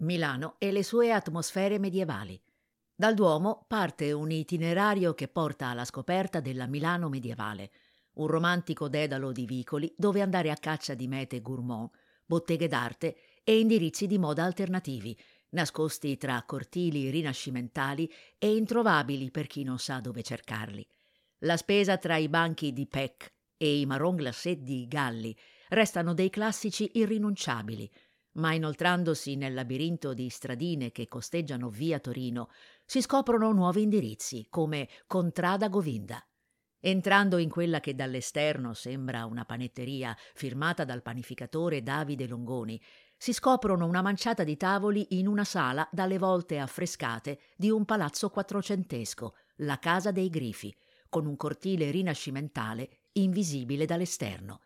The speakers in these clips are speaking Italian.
Milano e le sue atmosfere medievali. Dal Duomo parte un itinerario che porta alla scoperta della Milano medievale, un romantico dedalo di vicoli dove andare a caccia di mete gourmand, botteghe d'arte e indirizzi di moda alternativi, nascosti tra cortili rinascimentali e introvabili per chi non sa dove cercarli. La spesa tra i banchi di Peck e i marron glacé di Galli restano dei classici irrinunciabili, ma inoltrandosi nel labirinto di stradine che costeggiano via Torino, si scoprono nuovi indirizzi, come Contrada Govinda. Entrando in quella che dall'esterno sembra una panetteria firmata dal panificatore Davide Longoni, si scoprono una manciata di tavoli in una sala dalle volte affrescate di un palazzo quattrocentesco, la Casa dei Grifi, con un cortile rinascimentale invisibile dall'esterno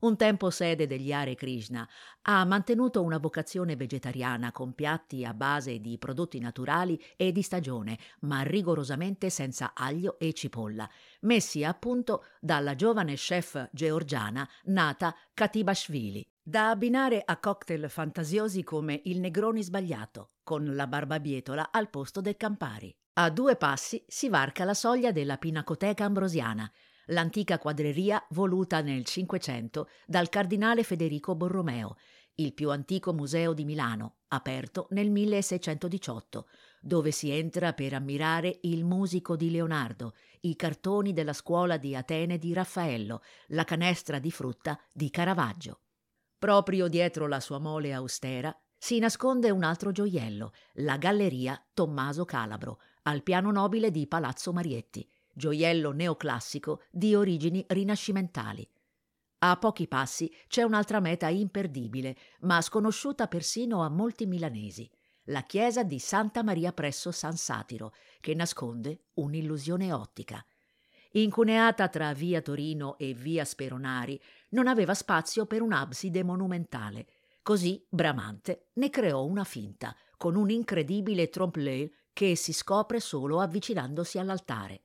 un tempo sede degli Hare Krishna, ha mantenuto una vocazione vegetariana con piatti a base di prodotti naturali e di stagione, ma rigorosamente senza aglio e cipolla, messi a punto dalla giovane chef georgiana nata Katibashvili, da abbinare a cocktail fantasiosi come il Negroni sbagliato, con la barbabietola al posto del Campari. A due passi si varca la soglia della Pinacoteca Ambrosiana, l'antica quadreria voluta nel Cinquecento dal cardinale Federico Borromeo, il più antico museo di Milano, aperto nel 1618, dove si entra per ammirare il musico di Leonardo, i cartoni della scuola di Atene di Raffaello, la canestra di frutta di Caravaggio. Proprio dietro la sua mole austera si nasconde un altro gioiello, la Galleria Tommaso Calabro, al piano nobile di Palazzo Marietti, gioiello neoclassico di origini rinascimentali. A pochi passi c'è un'altra meta imperdibile, ma sconosciuta persino a molti milanesi, la chiesa di Santa Maria presso San Satiro, che nasconde un'illusione ottica. Incuneata tra via Torino e via Speronari, non aveva spazio per un'abside monumentale. Così Bramante ne creò una finta, con un incredibile trompe-l'œil che si scopre solo avvicinandosi all'altare.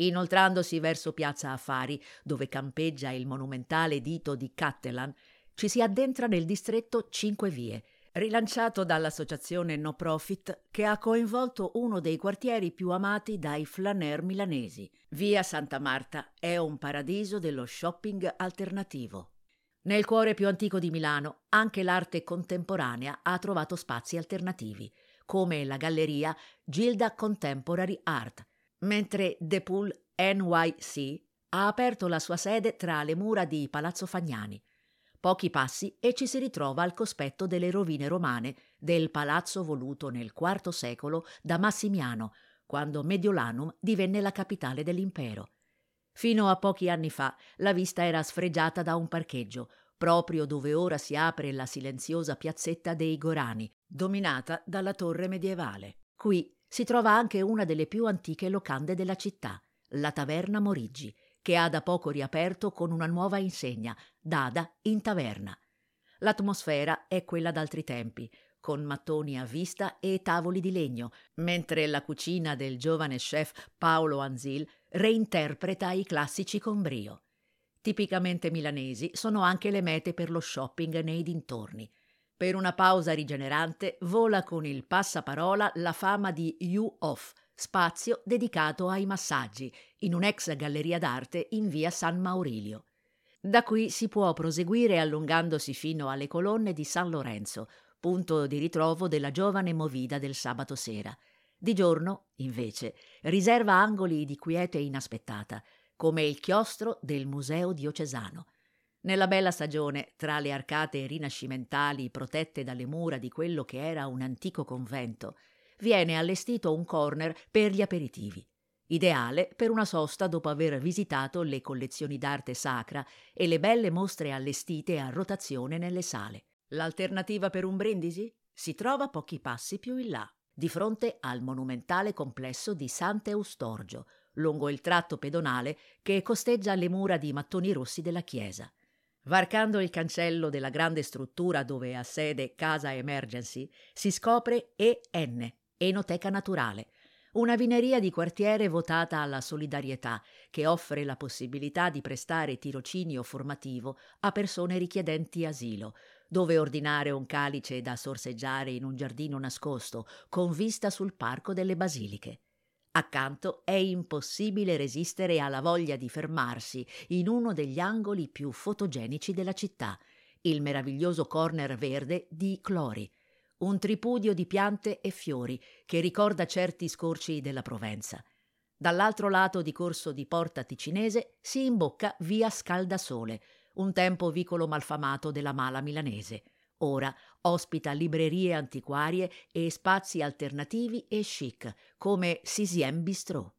Inoltrandosi verso Piazza Affari, dove campeggia il monumentale dito di Cattelan, ci si addentra nel distretto Cinque Vie, rilanciato dall'associazione No Profit che ha coinvolto uno dei quartieri più amati dai flaner milanesi. Via Santa Marta è un paradiso dello shopping alternativo. Nel cuore più antico di Milano, anche l'arte contemporanea ha trovato spazi alternativi, come la galleria Gilda Contemporary Art, mentre The Pool NYC ha aperto la sua sede tra le mura di Palazzo Fagnani. Pochi passi e ci si ritrova al cospetto delle rovine romane del palazzo voluto nel IV secolo da Massimiano, quando Mediolanum divenne la capitale dell'impero. Fino a pochi anni fa la vista era sfregiata da un parcheggio, proprio dove ora si apre la silenziosa piazzetta dei Gorani, dominata dalla torre medievale. Qui si trova anche una delle più antiche locande della città, la Taverna Morigi, che ha da poco riaperto con una nuova insegna, Dada in taverna. L'atmosfera è quella d'altri tempi, con mattoni a vista e tavoli di legno, mentre la cucina del giovane chef Paolo Anzil reinterpreta i classici con brio. Tipicamente milanesi sono anche le mete per lo shopping nei dintorni. Per una pausa rigenerante vola con il passaparola la fama di You Off, spazio dedicato ai massaggi, in un'ex galleria d'arte in via San Maurilio. Da qui si può proseguire allungandosi fino alle colonne di San Lorenzo, punto di ritrovo della giovane movida del sabato sera. Di giorno, invece, riserva angoli di quiete inaspettata, come il chiostro del Museo diocesano. Nella bella stagione, tra le arcate rinascimentali protette dalle mura di quello che era un antico convento, viene allestito un corner per gli aperitivi, ideale per una sosta dopo aver visitato le collezioni d'arte sacra e le belle mostre allestite a rotazione nelle sale. L'alternativa per un brindisi? Si trova pochi passi più in là, di fronte al monumentale complesso di Sant'Eustorgio, lungo il tratto pedonale che costeggia le mura di mattoni rossi della chiesa. Varcando il cancello della grande struttura dove ha sede Casa Emergency, si scopre EN, Enoteca Naturale, una vineria di quartiere votata alla solidarietà che offre la possibilità di prestare tirocinio formativo a persone richiedenti asilo, dove ordinare un calice da sorseggiare in un giardino nascosto, con vista sul parco delle basiliche. Accanto è impossibile resistere alla voglia di fermarsi in uno degli angoli più fotogenici della città, il meraviglioso corner verde di Clori, un tripudio di piante e fiori che ricorda certi scorci della Provenza. Dall'altro lato di corso di Porta Ticinese si imbocca via Scaldasole, un tempo vicolo malfamato della mala milanese. Ora ospita librerie antiquarie e spazi alternativi e chic, come Sisien Bistrot.